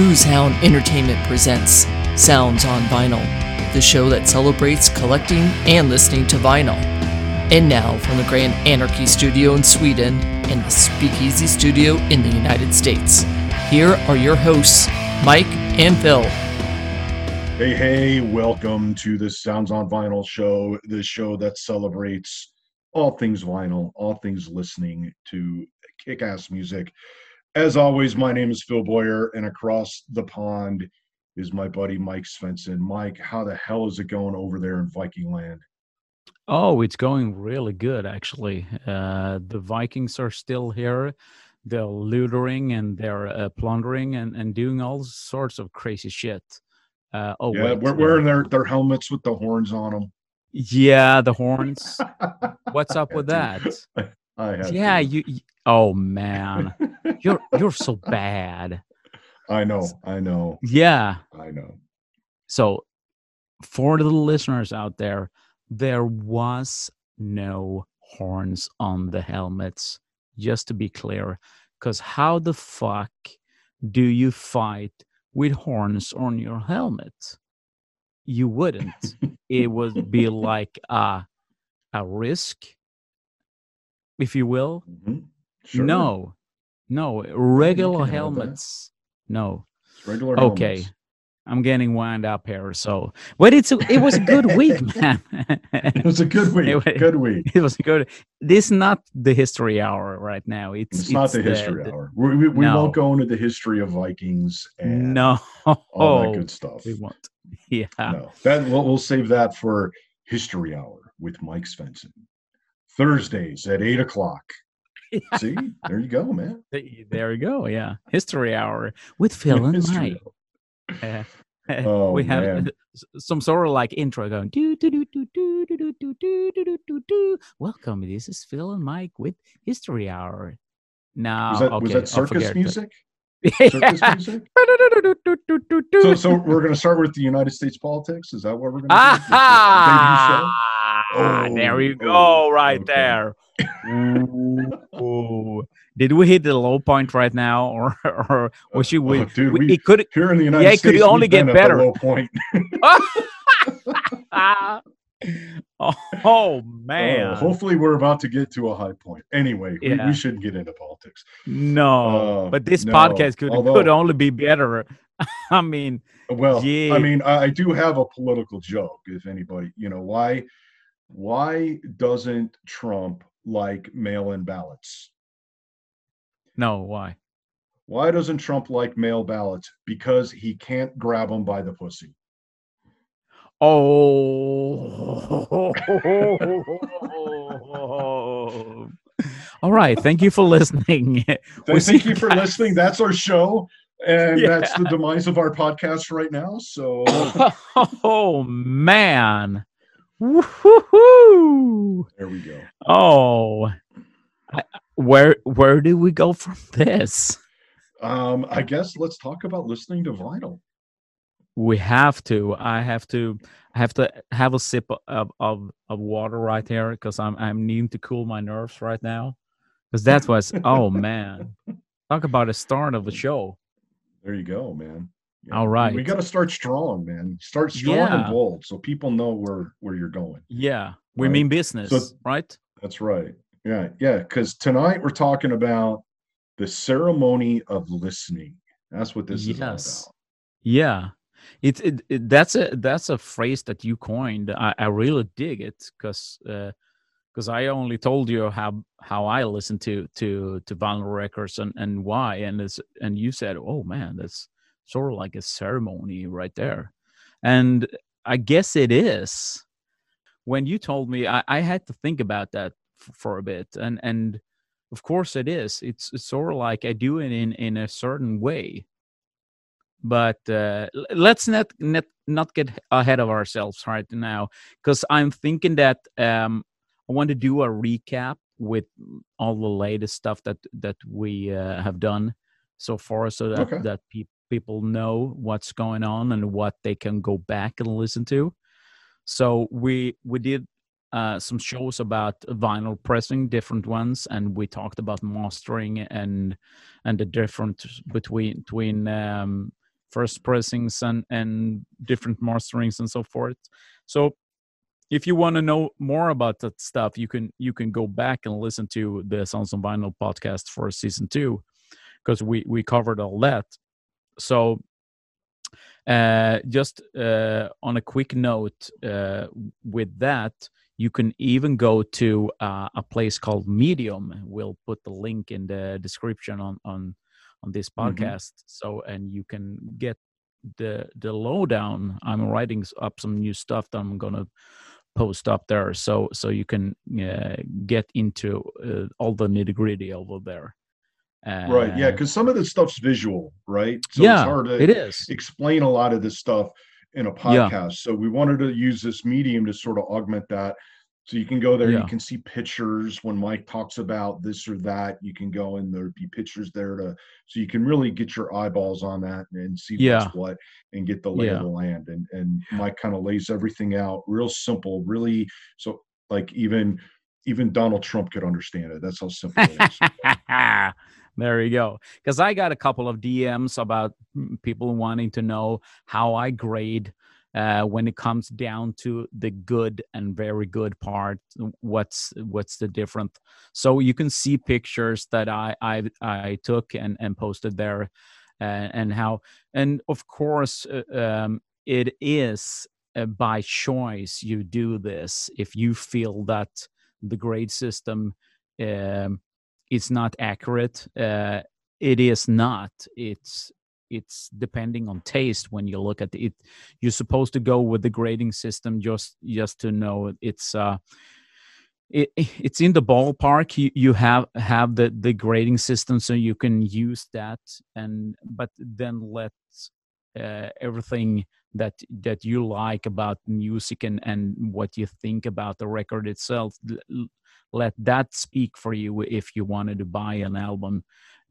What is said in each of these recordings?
Who's Hound Entertainment presents Sounds on Vinyl, the show that celebrates collecting and listening to vinyl. And now, from the Grand Anarchy Studio in Sweden and the Speakeasy Studio in the United States, here are your hosts, Mike and Phil. Hey, hey, welcome to the Sounds on Vinyl show, the show that celebrates all things vinyl, all things listening to kick ass music. As always, my name is Phil Boyer, and across the pond is my buddy Mike Svensson. Mike, how the hell is it going over there in Viking land? Oh, it's going really good, actually. Uh, the Vikings are still here. They're looting and they're uh, plundering and, and doing all sorts of crazy shit. Uh, oh, yeah, wait, we're wearing their, their helmets with the horns on them. Yeah, the horns. What's up with that? I have yeah, you, you. Oh man, you're you're so bad. I know. I know. Yeah. I know. So, for the listeners out there, there was no horns on the helmets. Just to be clear, because how the fuck do you fight with horns on your helmet? You wouldn't. it would be like a a risk if you will. Mm-hmm. Sure. No, no, regular helmets. No. regular okay. Helmets. I'm getting wound up here. So, but it's a, it was a good week, man. it was a good week. Was, good week. It was good. This is not the history hour right now. It's, it's, it's not the, the history the, hour. We, we, we no. won't go into the history of Vikings and no. all that good stuff. We won't. Yeah. No, that we'll, we'll save that for history hour with Mike Svensson. Thursdays at eight o'clock. See, there you go, man. There you go. Yeah, history hour with Phil and Mike. Uh, oh, we have man. some sort of like intro going do do do do do do do do do do do do. Welcome, this is Phil and Mike with History Hour. Now, was that, okay, was that circus music? Circus music? so, so we're going to start with the United States politics. Is that what we're going to do? Ah, oh, there you go, oh, right okay. there. Ooh, Did we hit the low point right now, or or was you? We, oh, dude, we, we, it could. Here in the United yeah, States, it could only get better. low point. oh, man! Uh, hopefully, we're about to get to a high point. Anyway, yeah. we, we, shouldn't get into politics. No, uh, but this no. podcast could Although, could only be better. I mean, well, yeah. I mean, I, I do have a political joke. If anybody, you know, why why doesn't Trump like mail in ballots? No, why? Why doesn't Trump like mail ballots? Because he can't grab them by the pussy. Oh. All right. Thank you for listening. We'll thank you, you for listening. That's our show. And yeah. that's the demise of our podcast right now. So, oh, man. Woo-hoo-hoo. There we go. Oh, where where do we go from this? Um, I guess let's talk about listening to vinyl. We have to. I have to. I have to have a sip of of, of water right here because I'm I'm needing to cool my nerves right now. Because that was oh man, talk about a start of a show. There you go, man. Yeah. All right. We got to start strong, man. Start strong yeah. and bold so people know where where you're going. Yeah. We right? mean business, so, right? That's right. Yeah. Yeah, cuz tonight we're talking about the ceremony of listening. That's what this yes. is about. Yeah. It's it, it, that's a that's a phrase that you coined. I, I really dig it because because uh, I only told you how how I listen to to to vinyl records and and why and this and you said, oh man, that's sort of like a ceremony right there. And I guess it is. When you told me, I, I had to think about that f- for a bit. And and of course it is. It's, it's sort of like I do it in, in a certain way. But uh, let's not, not not get ahead of ourselves right now, because I'm thinking that um, I want to do a recap with all the latest stuff that that we uh, have done so far, so that okay. that people people know what's going on and what they can go back and listen to. So we we did uh, some shows about vinyl pressing, different ones, and we talked about mastering and and the difference between between um, first pressings and and different masterings and so forth. So if you want to know more about that stuff you can you can go back and listen to the sounds on vinyl podcast for season two because we we covered all that. So uh, just uh, on a quick note uh, with that you can even go to uh, a place called medium. We'll put the link in the description on on on this Mm-hmm. podcast so and you can get the the lowdown i'm writing up some new stuff that i'm gonna post up there so so you can uh, get into uh, all the nitty gritty over there right. Yeah, Uh, because some of this stuff's visual, right? So yeah it's hard to it is explain a lot of this stuff in a Yeah. podcast. So we wanted to use this medium to sort of augment that. So you can go there, Yeah. you can see pictures when Mike talks about this or that. You can go and there'd be pictures there to so you can really get your eyeballs on that and see Yeah. what's what and get the lay Yeah. of the land. And and Mike kind of lays everything out real simple, really so like even even Donald Trump could understand it. That's how simple it is. there you go. Because I got a couple of DMs about mm, people wanting to know how I grade uh, when it comes down to the good and very good part. What's what's the difference? So you can see pictures that I I, I took and and posted there, uh, and how and of course uh, um, it is uh, by choice you do this if you feel that the grade system um, is not accurate it is not it's it's depending on taste when you look at it you're supposed to go with the grading system just just to know it's uh it, it's in the ballpark. You, you have have the the grading system so you can use that. And but then let uh, everything that that you like about music and and what you think about the record itself let that speak for you if you wanted to buy an album.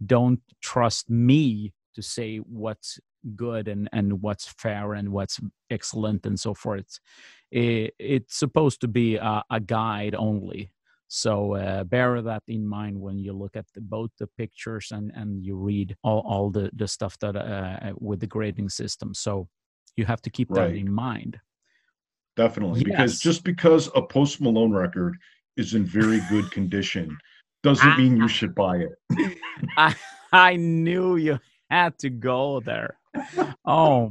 Don't trust me to say what's good and and what's fair and what's excellent and so forth. It, it's supposed to be a, a guide only. So uh, bear that in mind when you look at the, both the pictures and and you read all, all the the stuff that uh, with the grading system. So you have to keep that in mind. Definitely. Because just because a Post Malone record is in very good condition doesn't mean you should buy it. I, I knew you had to go there. Oh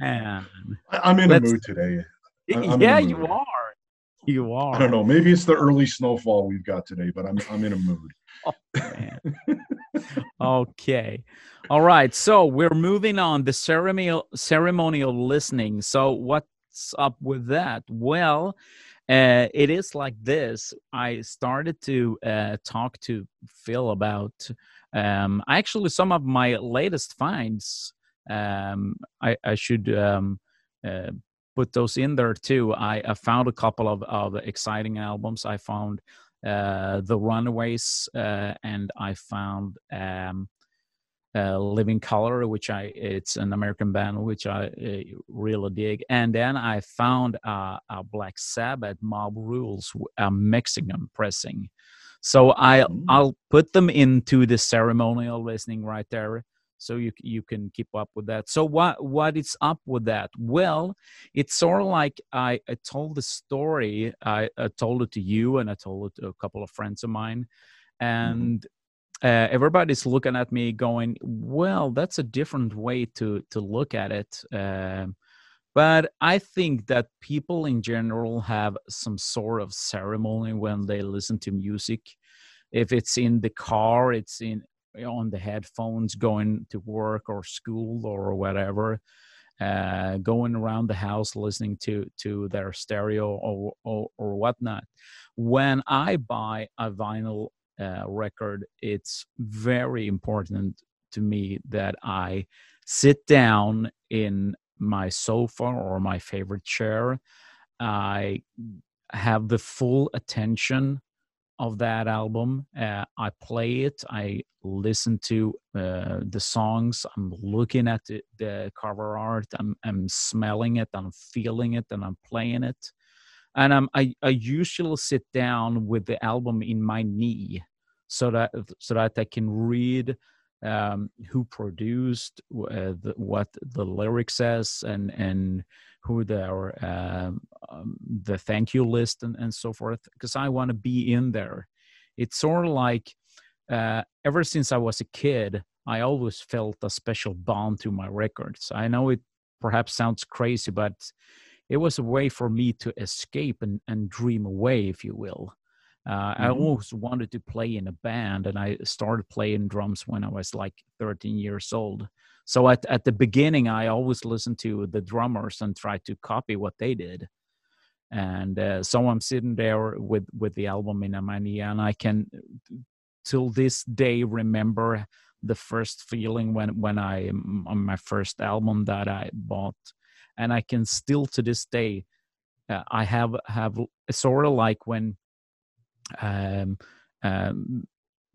man. I'm in Let's- a mood today. I'm yeah, you are. You are. I don't know. Maybe it's the early snowfall we've got today, but I'm I'm in a mood. man. okay. All right. So we're moving on the ceremonial ceremonial listening. So what's up with that? Well, uh, it is like this. I started to uh, talk to Phil about um, actually some of my latest finds. Um, I, I should um, uh, put those in there too. I, I found a couple of, of exciting albums. I found uh, the Runaways, uh, and I found um, uh, Living Colour, which I it's an American band which I uh, really dig, and then I found uh, a Black Sabbath Mob Rules, a Mexican pressing. So I Mm. I'll put them into the ceremonial listening right there, so you you can keep up with that. So what what is up with that? Well, it's sort of like I, I told the story. I, I told it to you, and I told it to a couple of friends of mine, and uh, everybody's looking at me, going, "Well, that's a different way to to look at it." Um, but I think that people in general have some sort of ceremony when they listen to music. If it's in the car, it's in on the headphones going to work or school or whatever uh, going around the house listening to to their stereo or, or or whatnot. When I buy a vinyl uh, record, it's very important to me that I sit down in my sofa or my favorite chair. I have the full attention of that album. Uh, I play it. I listen to uh, the songs. I'm looking at the, the cover art. I'm, I'm smelling it. I'm feeling it, and I'm playing it. And um, I, I usually sit down with the album in my knee, so that so that I can read um, who produced uh, the, what the lyric says and and who their um, um, the thank you list and, and so forth because i want to be in there. It's sort of like uh, ever since i was a kid i always felt a special bond to my records. I know it perhaps sounds crazy but it was a way for me to escape and, and dream away if you will uh, mm-hmm. I always wanted to play in a band, and I started playing drums when I was like 13 years old. So at, at the beginning, I always listened to the drummers and tried to copy what they did. And uh, so I'm sitting there with, with the album in my knee, and I can, till this day, remember the first feeling when when I on my first album that I bought, and I can still to this day, uh, I have have sort of like when um, um,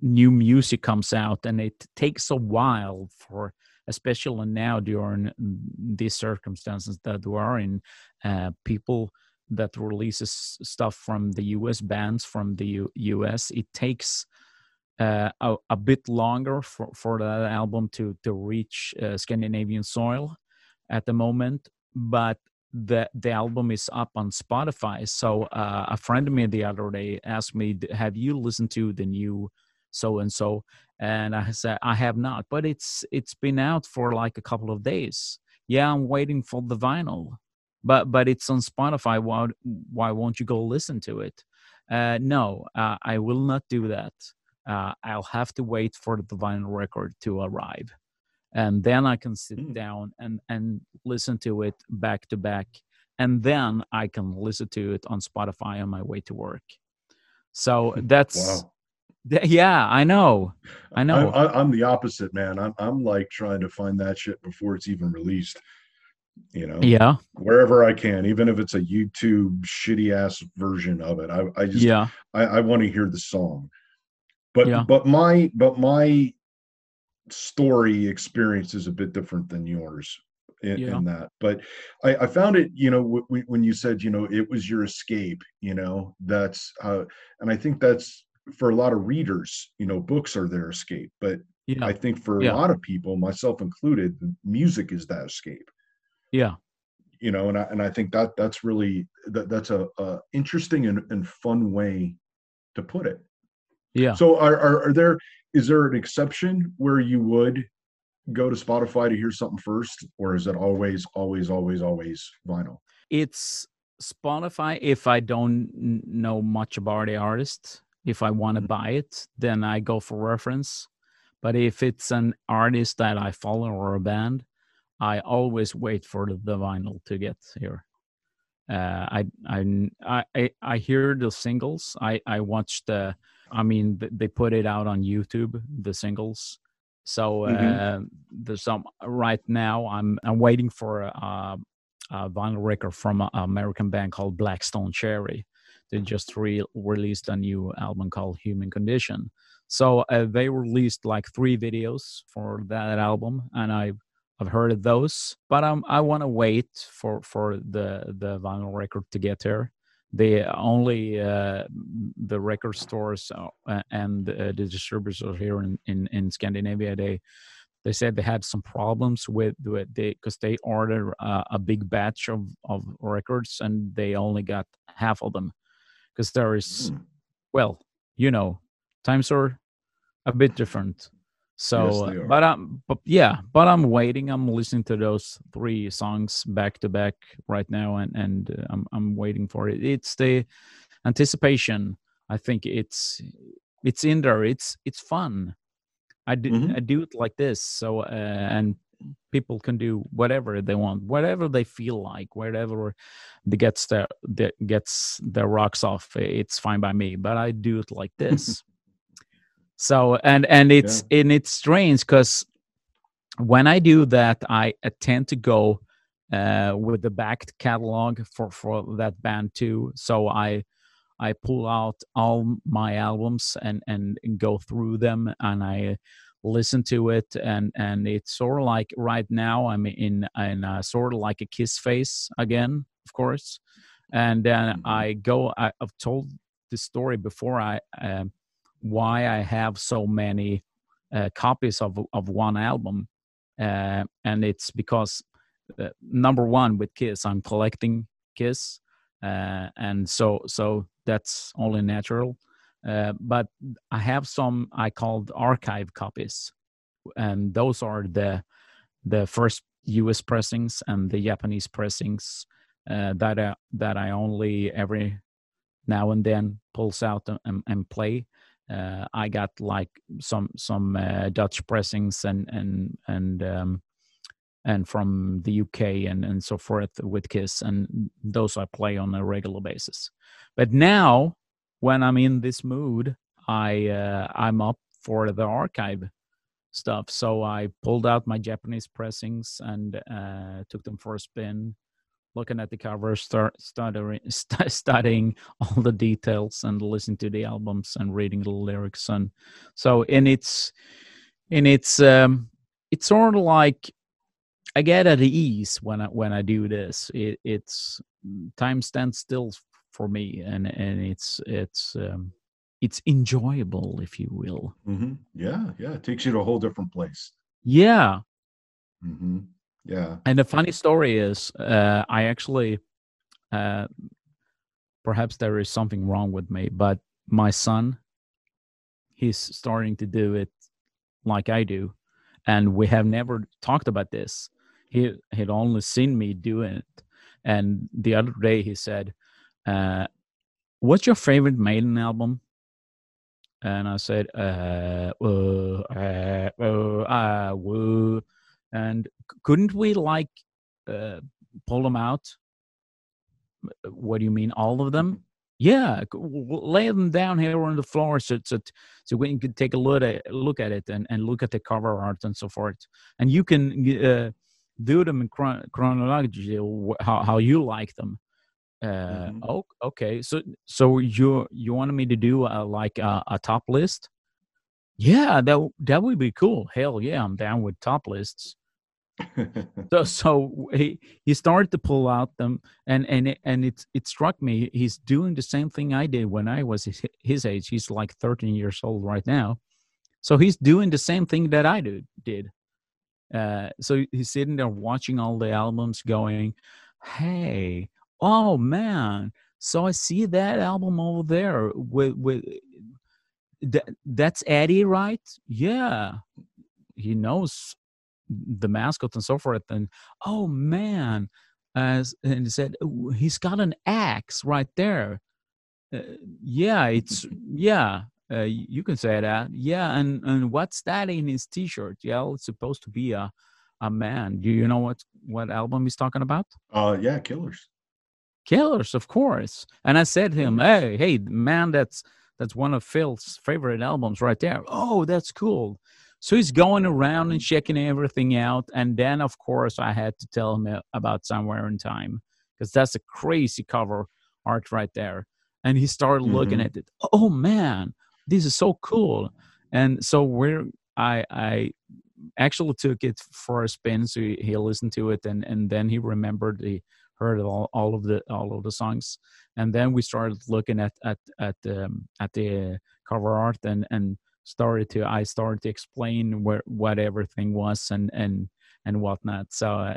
new music comes out and it takes a while for especially now during these circumstances that we are in uh, people that releases stuff from the us bands from the U- us it takes uh, a, a, bit longer for, for that album to to reach uh, scandinavian soil at the moment but the the album is up on Spotify. So uh, a friend of mine the other day asked me, "Have you listened to the new so and so?" And I said, "I have not, but it's it's been out for like a couple of days. Yeah, I'm waiting for the vinyl, but but it's on Spotify. Why why won't you go listen to it?" Uh, no, uh, I will not do that. Uh, I'll have to wait for the vinyl record to arrive and then i can sit mm. down and and listen to it back to back and then i can listen to it on spotify on my way to work. So that's wow. th- yeah i know. I know. I, am the opposite man. I'm, I'm like trying to find that shit before it's even released you know? Yeah. Wherever i can even if it's a youtube shitty ass version of it i, I just yeah. I, I want to hear the song. But yeah. but my but my story experience is a bit different than yours in, yeah. in that but I, I, found it you know w- when you said you know it was your escape you know that's uh, and i think that's for a lot of readers you know books are their escape but yeah. i think for a yeah. lot of people myself included music is that escape yeah you know and i and i think that that's really that that's a, a interesting and, and fun way to put it yeah so are, are, are there is there an exception where you would go to Spotify to hear something first, or is it always, always, always, always vinyl? It's Spotify if I don't know much about the artist. If I want to mm-hmm. buy it, then I go for reference. But if it's an artist that I follow or a band, I always wait for the, the vinyl to get here. Uh, I, I I I hear the singles. I I watch the I mean, they put it out on YouTube, the singles. So mm-hmm. uh, there's some right now. I'm I'm waiting for a, a vinyl record from an American band called Black Stone Cherry. They just re- released a new album called Human Condition. So uh, they released like three videos for that album, and I I've heard of those, but um, I want to wait for for the the vinyl record to get there they only uh, the record stores uh, and uh, the distributors here in, in, in Scandinavia they they said they had some problems with, with they because they ordered uh, a big batch of, of records and they only got half of them because there is mm. well you know times are a bit different so, yes, but I'm, but yeah, but I'm waiting. I'm listening to those three songs back to back right now, and and uh, I'm I'm waiting for it. It's the anticipation. I think it's it's in there. It's it's fun. I do mm-hmm. I do it like this. So uh, and people can do whatever they want, whatever they feel like, whatever that gets their that gets their rocks off. It's fine by me. But I do it like this. So and and it's yeah. and it's strange because when i do that i tend to go uh, with the back catalog for for that band too so i i pull out all my albums and and, go through them and i listen to it and and it's sort of like right now i'm in in a, sort of like a kiss face again of course and then mm-hmm. i go I, have told the story before i um, why I have so many uh, copies of of one album, uh, and it's because uh, number one with Kiss, I'm collecting Kiss, uh, and so so that's only natural. Uh, but I have some I called archive copies, and those are the the first U.S. pressings and the Japanese pressings uh, that I, that I only every now and then pulls out and, and play. Uh, I got like some some uh, Dutch pressings and and and um, and from the UK and and so forth with Kiss, and those I play on a regular basis. But now, when I'm in this mood, I uh, I'm up for the archive stuff. So I pulled out my Japanese pressings and uh, took them for a spin, looking at the cover, start studying, st- studying all the details, and listening to the albums and reading the lyrics. And so, in its in its um, it's sort of like I get at ease when I when I do this. It, it's time stands still for me, and and it's it's um, it's enjoyable, if you will. Mm-hmm. Yeah, yeah, it takes you to a whole different place. Yeah. Mm-hmm. Yeah. And the funny story is, uh, I actually, uh, perhaps there is something wrong with me, but my son, he's starting to do it like I do, and we have never talked about this. He had only seen me doing it, and the other day he said, uh, "What's your favorite Maiden album?" and I said, uh, uh, uh, uh, uh, uh and couldn't we like uh, pull them out? What do you mean, all of them? Yeah, lay them down here on the floor so so, so we can take a look at look at it and, and look at the cover art and so forth. And you can uh, do them in chron- chronology how how you like them. Uh, mm-hmm. oh, okay. So, so you you wanted me to do a, like a, a, top list? Yeah, that that would be cool. Hell yeah, I'm down with top lists. so so he he started to pull out them, and and it, and it it struck me he's doing the same thing I did when I was his, his age. He's like 13 years old right now, so he's doing the same thing that I did did. Uh, so he's sitting there watching all the albums, going, "Hey, oh man so i see that album over there with with that, that's eddie right yeah he knows the mascot and so forth and oh man as and he said he's got an axe right there. Uh, yeah it's yeah uh, you can say that. Yeah and and what's that in his t-shirt? Yeah it's supposed to be a a man. Do you know what what album he's talking about? Uh yeah killers. Killers, of course. And I said to him, "Hey, hey, man, that's that's one of Phil's favorite albums right there. Oh, that's cool." So he's going around and checking everything out, and then of course I had to tell him about Somewhere in Time because that's a crazy cover art right there. And he started mm-hmm. looking at it. Oh man, this is so cool. And so we're I I actually took it for a spin. So he, he listened to it, and and then he remembered the heard all, all of the all of the songs and then we started looking at at at the um, at the cover art and and started to i started to explain where what everything was and and and whatnot so uh,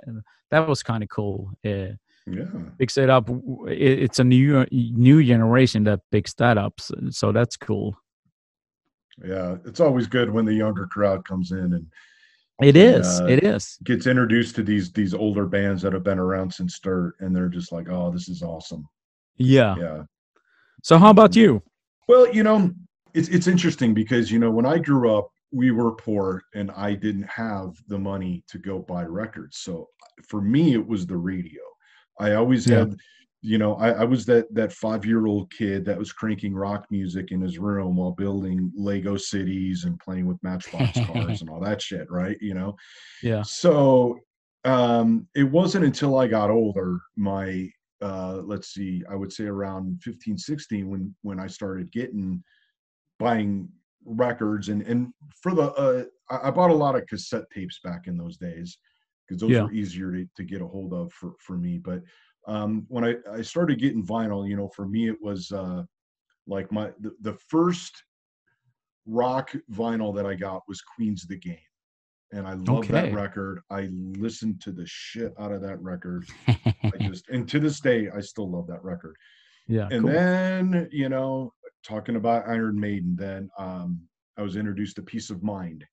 that was kind of cool uh, yeah picks it up it's a new new generation that picks that up so, so that's cool yeah it's always good when the younger crowd comes in and it is. Uh, it is. Gets introduced to these these older bands that have been around since dirt, and they're just like, "Oh, this is awesome." Yeah. Yeah. So, how about you? Well, you know, it's it's interesting because you know when I grew up, we were poor, and I didn't have the money to go buy records. So for me, it was the radio. I always yeah. had you know I, I, was that that five year old kid that was cranking rock music in his room while building lego cities and playing with matchbox cars and all that shit right you know yeah so um it wasn't until i got older my uh let's see i would say around 15 16 when when i started getting buying records and and for the uh I, I bought a lot of cassette tapes back in those days because those yeah. were easier to, to get a hold of for for me but um, when I, I started getting vinyl, you know, for me it was uh, like my the, the first rock vinyl that I got was Queens of the Game. And I love Okay. that record. I listened to the shit out of that record. I just and to this day I still love that record. yeah. And cool. then, you know, talking about Iron Maiden, then um I was introduced to Piece of Mind.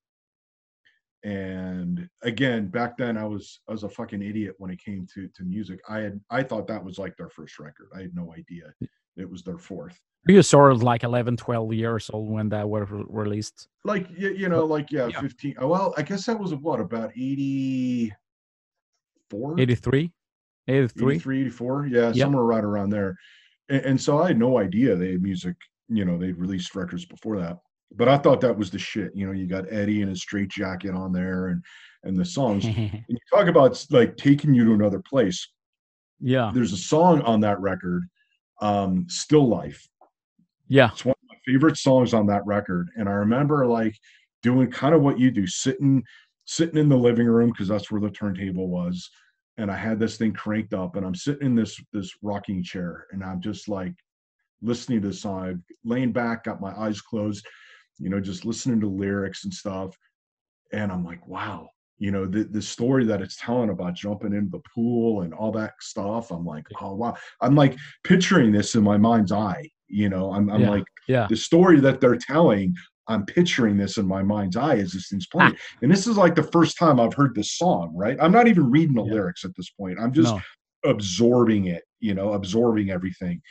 And again, back then I was I was a fucking idiot when it came to to music. I had I thought that was like their first record. I had no idea it was their fourth. you sort of like 11, 12 years old when that was re- released. Like you, you know, like yeah, yeah. 15. oh, Well, I guess that was what about 84? 83? 83? 83, 84. Yeah, somewhere right around there. And, and so I had no idea they had music, you know, they'd released records before that. But I thought that was the shit. You know, you got Eddie and his straight jacket on there and and the songs. and you talk about like taking you to another place. yeah. There's a song on that record, um, Still Life. Yeah. It's one of my favorite songs on that record. And I remember like doing kind of what you do, sitting sitting in the living room because that's where the turntable was. And I had this thing cranked up and I'm sitting in this this rocking chair and I'm just like listening to the song, I'm laying back, got my eyes closed, you know, just listening to lyrics and stuff. And I'm like, wow, you know, the, the story that it's telling about jumping into the pool and all that stuff. I'm like, oh wow. I'm like picturing this in my mind's eye. You know, I'm, I'm Yeah. like, Yeah. the story that they're telling, I'm picturing this in my mind's eye as this thing's playing. Ah. and this is like the first time I've heard this song, right? I'm not even reading the Yeah. lyrics at this point. I'm just no. absorbing it, you know, absorbing everything.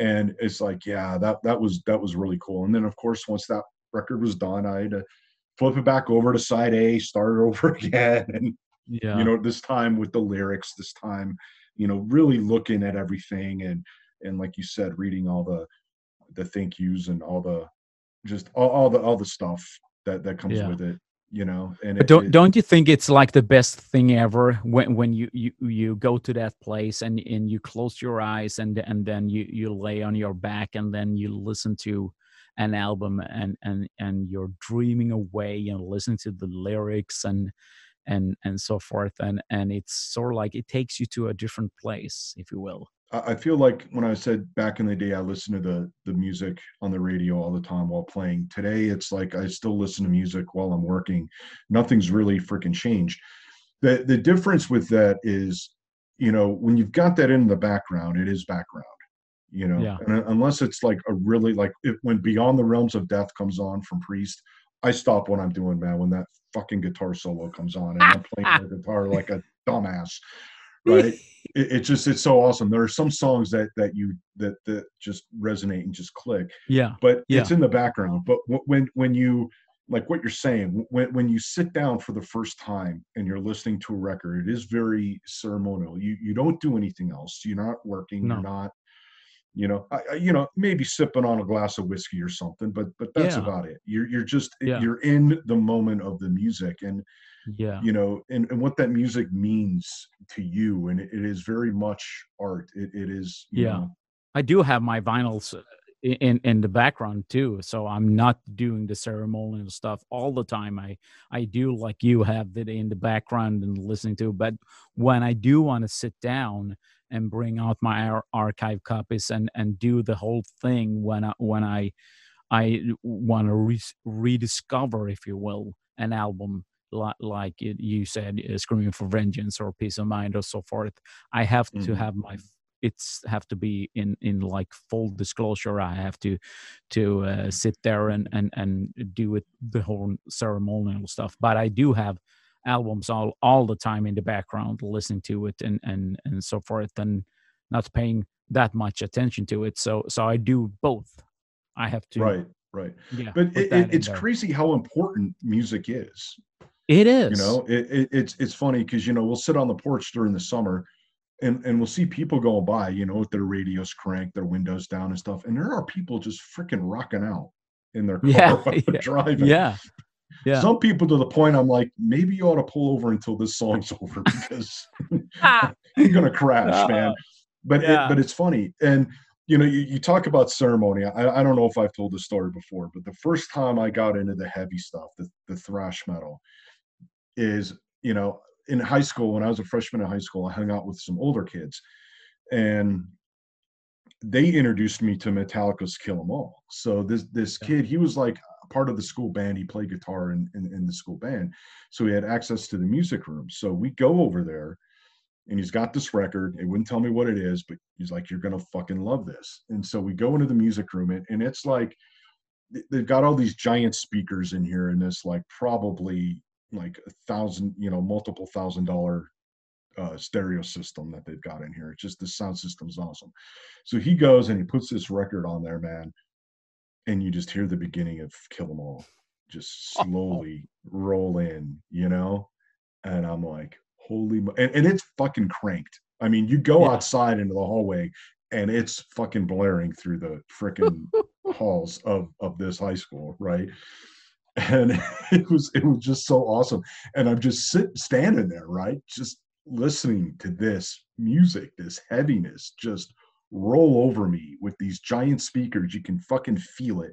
And it's like, yeah, that that was that was really cool. And then of course, once that record was done, I had to flip it back over to side A, start it over again. And Yeah. you know, this time with the lyrics, this time, you know, really looking at everything and and like you said, reading all the the thank yous and all the just all, all the all the stuff that that comes Yeah. with it, you know. And it, don't it- don't you think it's like the best thing ever when when you you you go to that place and and you close your eyes and and then you you lay on your back and then you listen to an album and and and you're dreaming away and listening to the lyrics and and and so forth and and it's sort of like it takes you to a different place if you will I feel like when I said back in the day, I listened to the the music on the radio all the time while playing. Today, it's like I still listen to music while I'm working. Nothing's really freaking changed. The the difference with that is, you know, when you've got that in the background, it is background. You know, Yeah. and unless it's like a really like it, when Beyond the Realms of Death comes on from Priest, I stop what I'm doing, man. When that fucking guitar solo comes on, and I'm playing the guitar like a dumbass right? It, it's just it's so awesome. There are some songs that that you that that just resonate and just click yeah. but Yeah. it's in the background. But when when you like what you're saying when when you sit down for the first time and you're listening to a record it is very ceremonial. You you don't do anything else. You're not working. No. you're not you know I, you know maybe sipping on a glass of whiskey or something but but that's Yeah. about it. You're you're just Yeah. you're in the moment of the music. And yeah you know and, and what that music means to you and it, it is very much art it, it is you Yeah. know, I do have my vinyls uh, in in the background too, so I'm not doing the ceremonial stuff all the time. I I do like you have it in the background and listening to, but when I do want to sit down and bring out my ar- archive copies and and do the whole thing when I when I I want to re- rediscover, if you will, an album like like you said, uh, "Screaming for Vengeance" or "Piece of Mind" or so forth. I have to Mhm. have my it's have to be in in like full disclosure. I have to to uh, sit there and and and do it the whole ceremonial stuff. But i do have albums all all the time in the background listening to it and and and so forth and not paying that much attention to it. So so i do both. I have to right right. Yeah but it, it, it's crazy how important music is it is. you know it, it, it's it's funny because you know we'll sit on the porch during the summer and and we'll see people going by you know with their radios cranked their windows down and stuff and there are people just freaking rocking out in their car Yeah, while yeah, driving. Yeah. Yeah. Some people to the point i'm like maybe you ought to pull over until this song's over because ah. you're gonna crash uh-huh. man. But Yeah. it, but it's funny and you know you, you talk about ceremony I, I don't know if i've told this story before but the first time i got into the heavy stuff the, the thrash metal is you know in high school when i was a freshman in high school i hung out with some older kids and they introduced me to metallica's kill 'em all so this this kid he was like part of the school band. He played guitar in, in, in the school band. So he had access to the music room. So we go over there and he's got this record. It wouldn't tell me what it is, but he's like, You're gonna fucking love this. And so we go into the music room and, and it's like they've got all these giant speakers in here and it's like probably like a thousand, you know, multiple thousand dollar uh, stereo system that they've got in here. It's just the sound system's awesome. So he goes and he puts this record on there, man, and you just hear the beginning of Kill 'Em All just slowly roll in, you know, and I'm like, holy, mo-. And, and it's fucking cranked. I mean, you go Yeah. outside into the hallway and it's fucking blaring through the freaking halls of of this high school, right? And it was it was just so awesome. And I'm just sit standing there, right? Just listening to this music, this heaviness just roll over me with these giant speakers. You can fucking feel it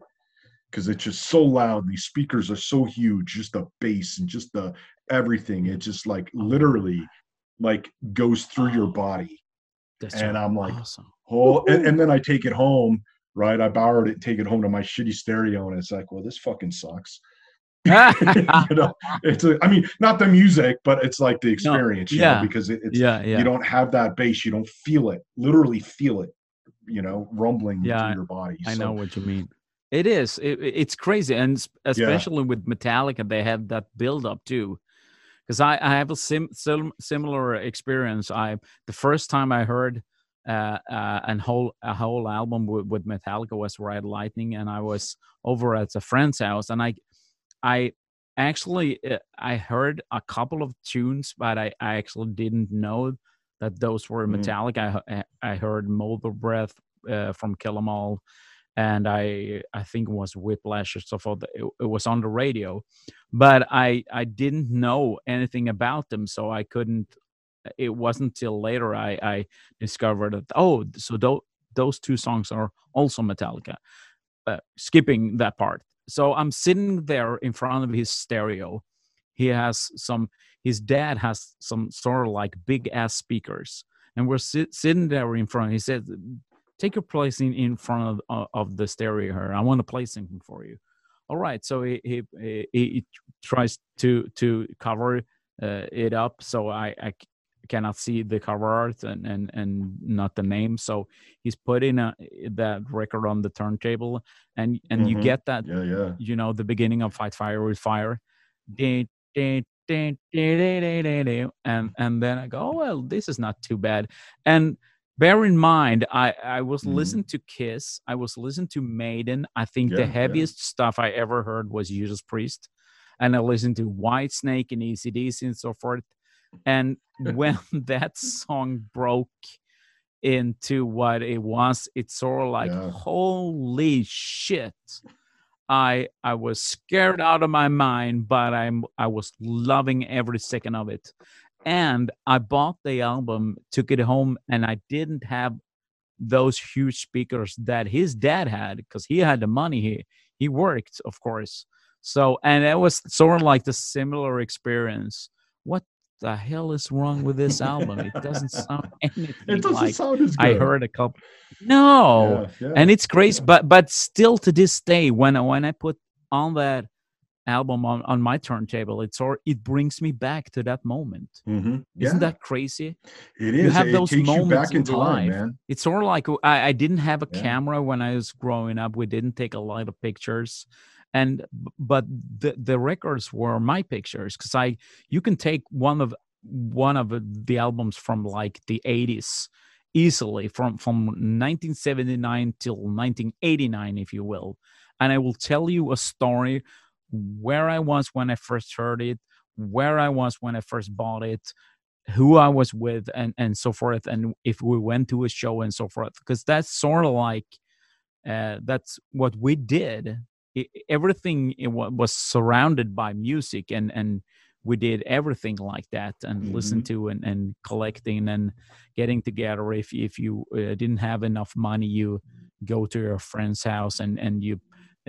because it's just so loud. These speakers are so huge, just the bass and just the everything. It just like literally like goes through your body. That's And I'm like, awesome. Oh, and, and then I take it home, right? I borrowed it, take it home to my shitty stereo, and it's like, well, this fucking sucks. you know, it's a, I mean, not the music, but it's like the experience, you yeah. know, because it, it's yeah, yeah. you don't have that bass, you don't feel it, literally feel it, you know, rumbling Yeah, through your body. I So, know what you mean. It is. It, it- it's crazy, and especially with Metallica, they have that build up too. Because I, I have a sim, sim, similar experience. I the first time I heard uh, uh, an whole a whole album with, with Metallica was Ride Lightning, and I was over at a friend's house, and I I actually uh, I heard a couple of tunes, but I, I actually didn't know that those were Mhm. Metallica. I I I heard Motorbreath uh, from Kill 'Em All, and I I think it was Whiplash or so forth. It, it was on the radio, but I I didn't know anything about them, so I couldn't. It wasn't till later I I discovered that oh, so those those two songs are also Metallica. Uh, skipping that part, so I'm sitting there in front of his stereo. He has some. His dad has some sort of like big ass speakers, and we're sit, sitting there in front. He said, take your place in, in front of, of, the stereo here. I want to play something for you. All right. So he he, he, he tries to to cover uh, it up so I, I cannot see the cover art and, and and not the name. So he's putting a, that record on the turntable, and and you Mhm. get that yeah, yeah. you know the beginning of Fight Fire with Fire, and and then I go, oh well, this is not too bad. And bear in mind, I I was Mhm. listening to Kiss, I was listening to Maiden. I think Yeah, the heaviest stuff I ever heard was Judas Priest, and I listened to Whitesnake and ACDC and so forth. And when that song broke into what it was, it's sort of like, Yeah. holy shit. I I was scared out of my mind, but I'm I was loving every second of it. And I bought the album, took it home, and I didn't have those huge speakers that his dad had because he had the money. He he worked, of course. So and it was sort of like the similar experience. What the hell is wrong with this album? It doesn't sound anything It doesn't like sound as good. I heard a couple. No, Yeah, yeah. and it's crazy but but still to this day when I, when i put on that album on, on my turntable it's or it brings me back to that moment Mhm. isn't Yeah, that crazy it is. You have it those moments back in life. man. it's sort of like I, I didn't have a Yeah. camera when i was growing up we didn't take a lot of pictures and but the the records were my pictures because i you can take one of one of the albums from like the 80s easily from from 1979 till 1989 if you will. And i will tell you a story where i was when i first heard it where i was when i first bought it who i was with and and so forth and if we went to a show and so forth because that's sort of like uh, that's what we did I everything it wa- was surrounded by music and and we did everything like that and listen to and, and collecting and getting together if if you uh, didn't have enough money you go to your friend's house and and you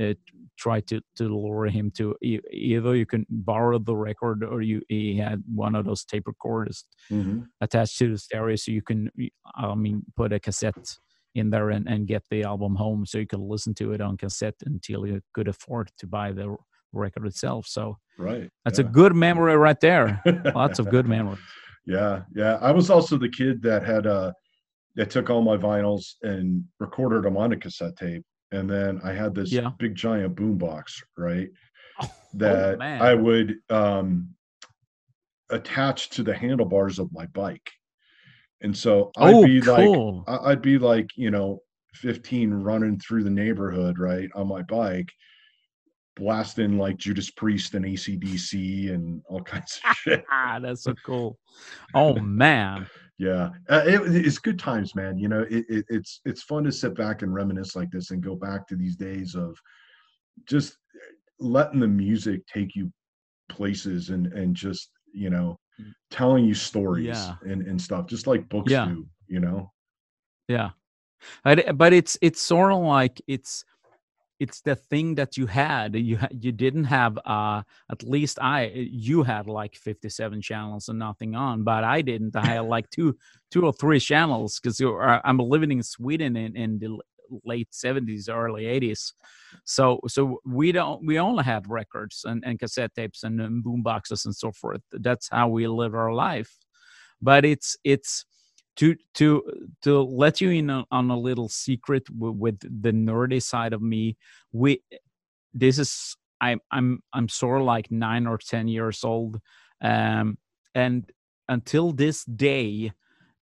uh, try to to lure him to either you can borrow the record or you he had one of those tape recorders Mhm. attached to the stereo so you can i mean put a cassette in there and, and get the album home so you could listen to it on cassette until you could afford to buy the record itself. So right. that's yeah. a good memory right there. Lots of good memories. Yeah, yeah. I was also the kid that had uh that took all my vinyls and recorded them on a cassette tape. And then I had this Yeah. big giant boom box, right? Oh, That man. I would um attach to the handlebars of my bike. And so I'd oh, be like cool. I- I'd be like, you know, 15 running through the neighborhood, right, on my bike, blasting like Judas Priest and ACDC and all kinds of shit. that's so cool. Oh man. Yeah, uh, it, it's good times, man. You know, it, it, it's it's fun to sit back and reminisce like this and go back to these days of just letting the music take you places and and just you know. Telling you stories Yeah. and and stuff, just like books Yeah. do. You know. Yeah. But but it's it's sort of like it's it's the thing that you had you you didn't have uh at least i you had like 57 channels and nothing on but i didn't i had like two two or three channels because i'm living in sweden in, in the late 70s early 80s so so we don't we only had records and, and cassette tapes and, boom boxes and so forth. That's how we live our life. But it's it's to to to let you in on, a little secret with the nerdy side of me we this is i'm i'm i'm sort of like nine or ten years old. Um and until this day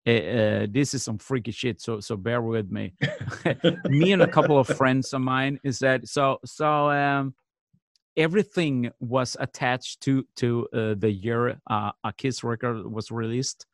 uh, uh, this is some freaky shit so so bear with me. Me and a couple of friends of mine is that so so um everything was attached to to uh, the year uh, a kiss record was released.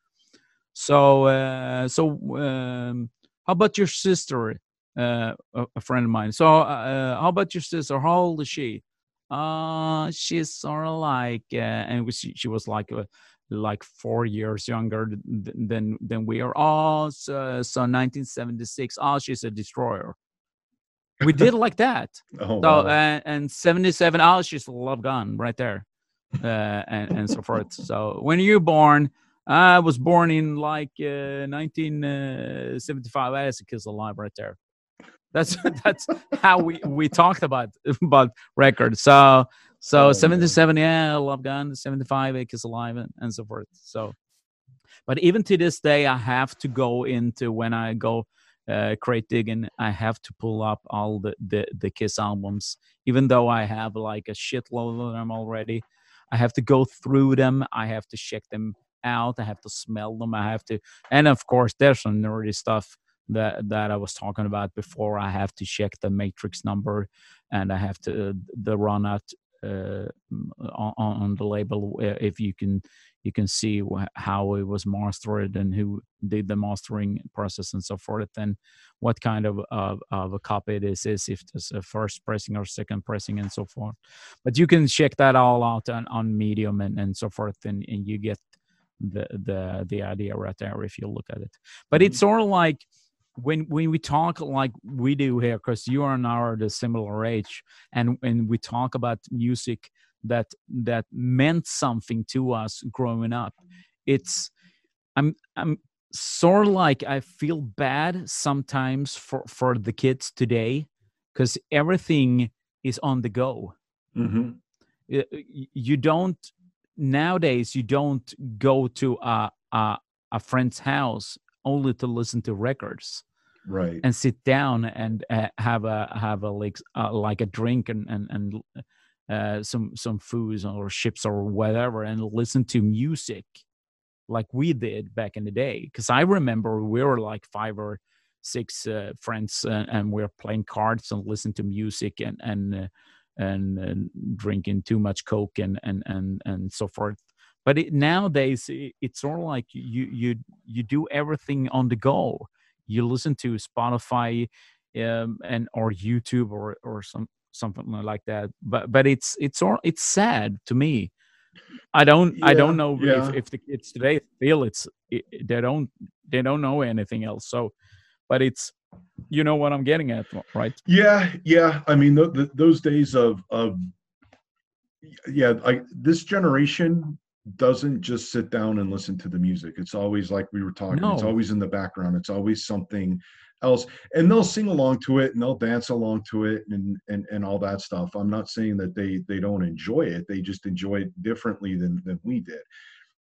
So uh so um how about your sister uh a, a friend of mine? So uh how about your sister? How old is she? Uh she's sort of like uh, and she, she was like uh, like four years younger th- than than we are. Oh so, so 1976 oh she's a destroyer. We did like that. Oh, so wow. uh, and 77 oh she's a love gun right there uh and, and so forth. So when you born i was born in like uh 1975 that's a kiss alive right there. That's that's how we we talked about about records. So so Oh, man. 77 yeah love gun 75 a kiss alive and, and so forth. So but even to this day i have to go into when i go uh, crate digging i have to pull up all the, the the kiss albums. Even though i have like a shitload of them already i have to go through them. I have to check them out. I have to smell them. I have to and of course there's some nerdy stuff that that i was talking about before. I have to check the matrix number and i have to uh, the run out uh, on, on the label uh, if you can you can see how it was mastered and who did the mastering process and so forth and what kind of of, of a copy this is if it's a first pressing or second pressing and so forth. But you can check that all out on, on medium and, and so forth and, and you get the the the idea right there if you look at it. But it's sort of like when when we talk like we do here because you and I are the similar age and and we talk about music that that meant something to us growing up it's i'm i'm sort of like i feel bad sometimes for for the kids today because everything is on the go Mhm. Y- you don't nowadays you don't go to a a, a friend's house only to listen to records right. and sit down and uh, have a have a like uh, like a drink and and and uh, some some foods or chips or whatever and listen to music like we did back in the day. Because i remember we were like five or six uh, friends uh, and we are playing cards and listening to music and and uh, and, and drinking too much coke and and and and so forth but it, nowadays it's sort of like you you you do everything on the go. You listen to spotify um, and or youtube or or some something like that. But but it's it's all it's sad to me. I don't i don't know yeah. if, if the kids today feel it's it, they don't they don't know anything else. So but it's you know what i'm getting at right? Yeah, yeah. I mean, th- th- those days of of yeah, I this generation doesn't just sit down and listen to the music. It's always like we were talking. It's always in the background. It's always something else, and they'll sing along to it and they'll dance along to it and and and all that stuff. I'm not saying that they they don't enjoy it. They just enjoy it differently than than we did.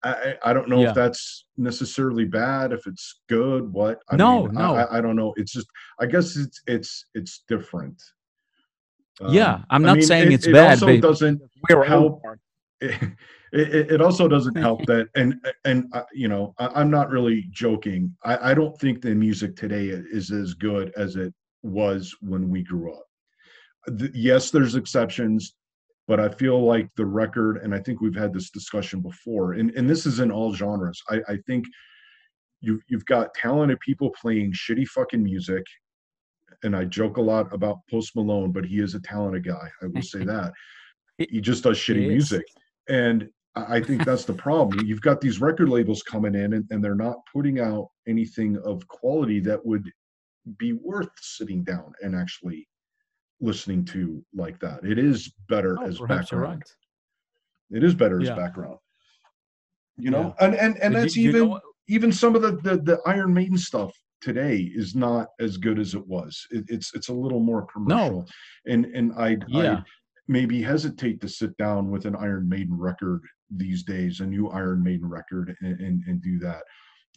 I I I don't know Yeah. if that's necessarily bad. If it's good, what? I No, mean, no. I, I- I don't know. It's just I guess it's it's it's different. Yeah, Um, I'm I not mean, saying it- it's it bad, Also doesn't help- all- it, it, it also doesn't help that and and uh, you know I, i'm not really joking. I, I don't think the music today is as good as it was when we grew up. Th- yes there's exceptions but i feel like the record and i think we've had this discussion before and, and this is in all genres. I, I think you've, you've got talented people playing shitty fucking music and i joke a lot about post malone but he is a talented guy i will say that. He just does shitty music and I think that's the problem. You've got these record labels coming in and, and they're not putting out anything of quality that would be worth sitting down and actually listening to like that. It is better Oh, as background. right. It is better as background. You know, and and and But that's you- you know even even some of the, the the Iron Maiden stuff today is not as good as it was. It, it's it's a little more commercial, No. and and I Yeah. Maybe hesitate to sit down with an Iron Maiden record these days, a new Iron Maiden record, and and, and do that.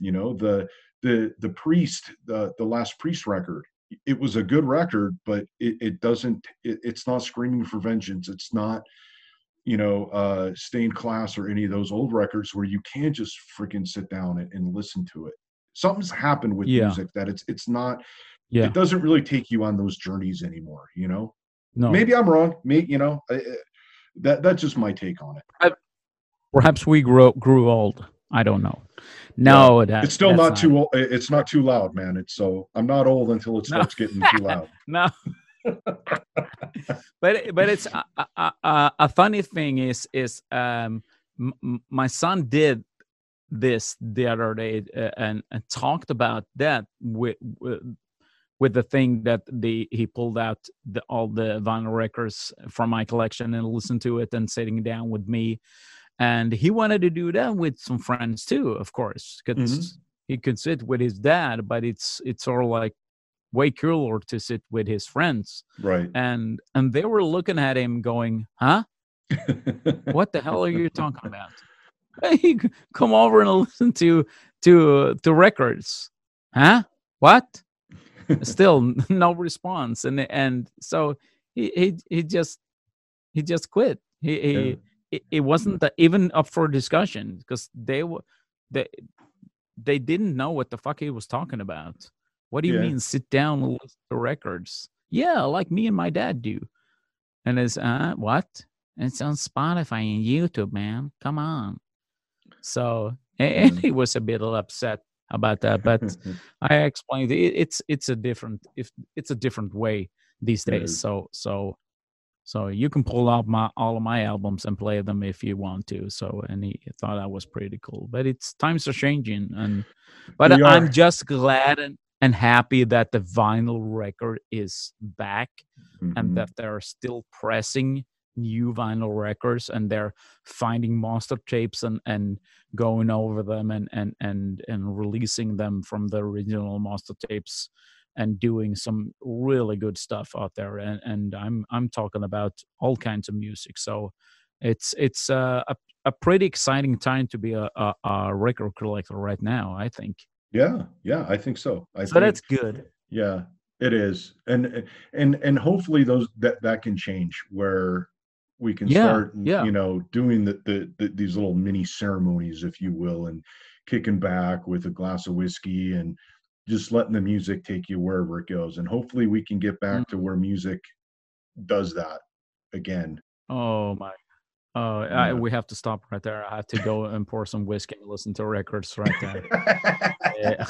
You know the the the priest the the last priest record it was a good record but it, it doesn't it, it's not screaming for vengeance it's not you know uh stained class or any of those old records where you can just freaking sit down and, and listen to it something's happened with Yeah. music that it's it's not Yeah. it doesn't really take you on those journeys anymore you know No. maybe i'm wrong maybe you know I, I- that that's just my take on it Perhaps we grew grew old. I don't know. No, that, it's still that's not too o- it's not too loud man it's so i'm not old until it No. starts getting too loud No. but but it's a, a, a, a funny thing is is um m- m- my son did this the other day uh, and, and talked about that with, with with the thing that the he pulled out the, all the vinyl records from my collection and listened to it and sitting down with me. And he wanted to do that with some friends too of course because mm-hmm. he could sit with his dad but it's it's sort of like way cooler to sit with his friends. Right. And and they were looking at him going huh? What the hell are you talking about? Come over and listen to to to records. Huh? What still no response. And and so he he, he just he just quit. He, he Yeah. it, it wasn't that even up for discussion because they were they they didn't know what the fuck he was talking about. What do you Yeah. mean sit down and listen to records? Yeah like me and my dad do. And it's uh what? It's on spotify and youtube man. Come on. So and Mhm. he was a bit upset about that but I explained it, it's it's a different if it's a different way these days. is. So so so you can pull out my all of my albums and play them if you want to. So and he thought that was pretty cool. But it's times are changing and but I'm are. just glad and, and happy that the vinyl record is back Mhm. and that they're still pressing new vinyl records and they're finding master tapes and and going over them and and and and releasing them from the original master tapes and doing some really good stuff out there. And and i'm i'm talking about all kinds of music. So it's it's uh, a a pretty exciting time to be a, a, a record collector right now i think. Yeah yeah i think so. I so think that's good. Yeah, it is, and and and hopefully those that that can change where we can Yeah, start, yeah. you know, doing the, the the these little mini ceremonies, if you will, and kicking back with a glass of whiskey and just letting the music take you wherever it goes, and hopefully we can get back Mm. to where music does that again. oh my oh I, we have to stop right there i have to go and pour some whiskey and listen to records right there Yeah.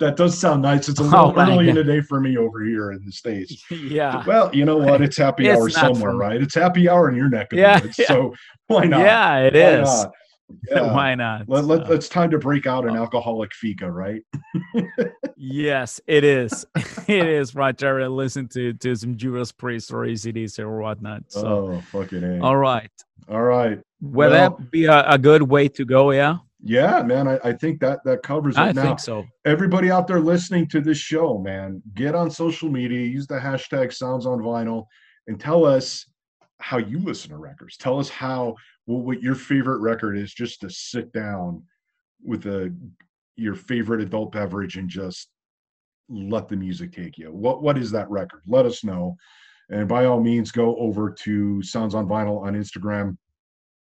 that does sound nice. It's a Oh little my early in the day for me over here in the states. yeah Well, you know what? It's happy It's hour somewhere, right? It's happy hour in your neck of Yeah, the woods. So why not? yeah it Why is not? Yeah. why not Let, let, So- it's time to break out an Oh. alcoholic fika, right? Yes, it is. it is and Listen to to some Judas Priest or ACDC or whatnot. So, oh, fucking A. all right. All right. Would Well- that be a, a good way to go? Yeah, Yeah, man. I, I think that that covers it. I now, think so. everybody out there listening to this show, man, get on social media, use the hashtag Sounds on Vinyl, and tell us how you listen to records. Tell us how what, what your favorite record is, just to sit down with a your favorite adult beverage and just let the music take you. What what is that record? Let us know. And by all means, go over to Sounds on Vinyl on Instagram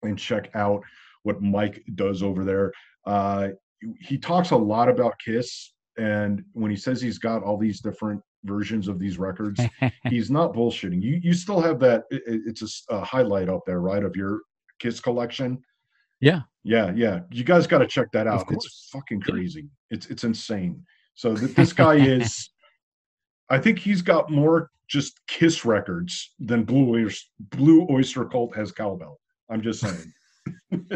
and check out what Mike does over there. Uh, he talks a lot about Kiss, and when he says he's got all these different versions of these records, he's not bullshitting. You you still have that. it- it- it's a highlight up there, right, of your Kiss collection. Yeah. yeah, yeah. You guys got to check that out. It's fucking crazy. It's it's insane. So th- this guy is. I think he's got more just Kiss records than Blue Oyster, Blue Oyster Cult has cowbell. I'm just saying.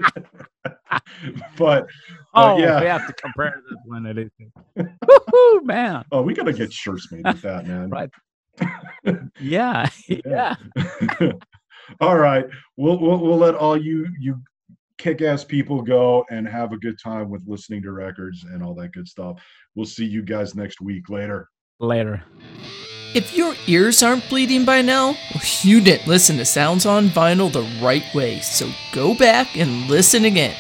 but oh, yeah. we have to compare this one. Is. Woohoo, man! oh, we gotta get shirts made with that, man. Right. Yeah, yeah. All right. We'll, we'll we'll let all you you kick-ass people go and have a good time with listening to records and all that good stuff. We'll see you guys next week. Later. Later. If your ears aren't bleeding by now, you didn't listen to Sounds on Vinyl the right way, so go back and listen again.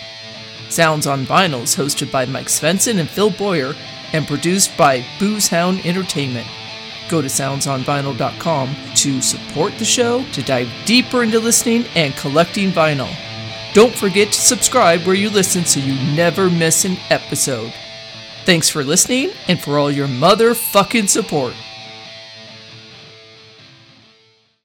Sounds on Vinyl is hosted by Mike Svensson and Phil Boyer and produced by Boozehound Entertainment. Go to soundsonvinyl.com to support the show, to dive deeper into listening and collecting vinyl. Don't forget to subscribe where you listen so you never miss an episode. Thanks for listening and for all your motherfucking support.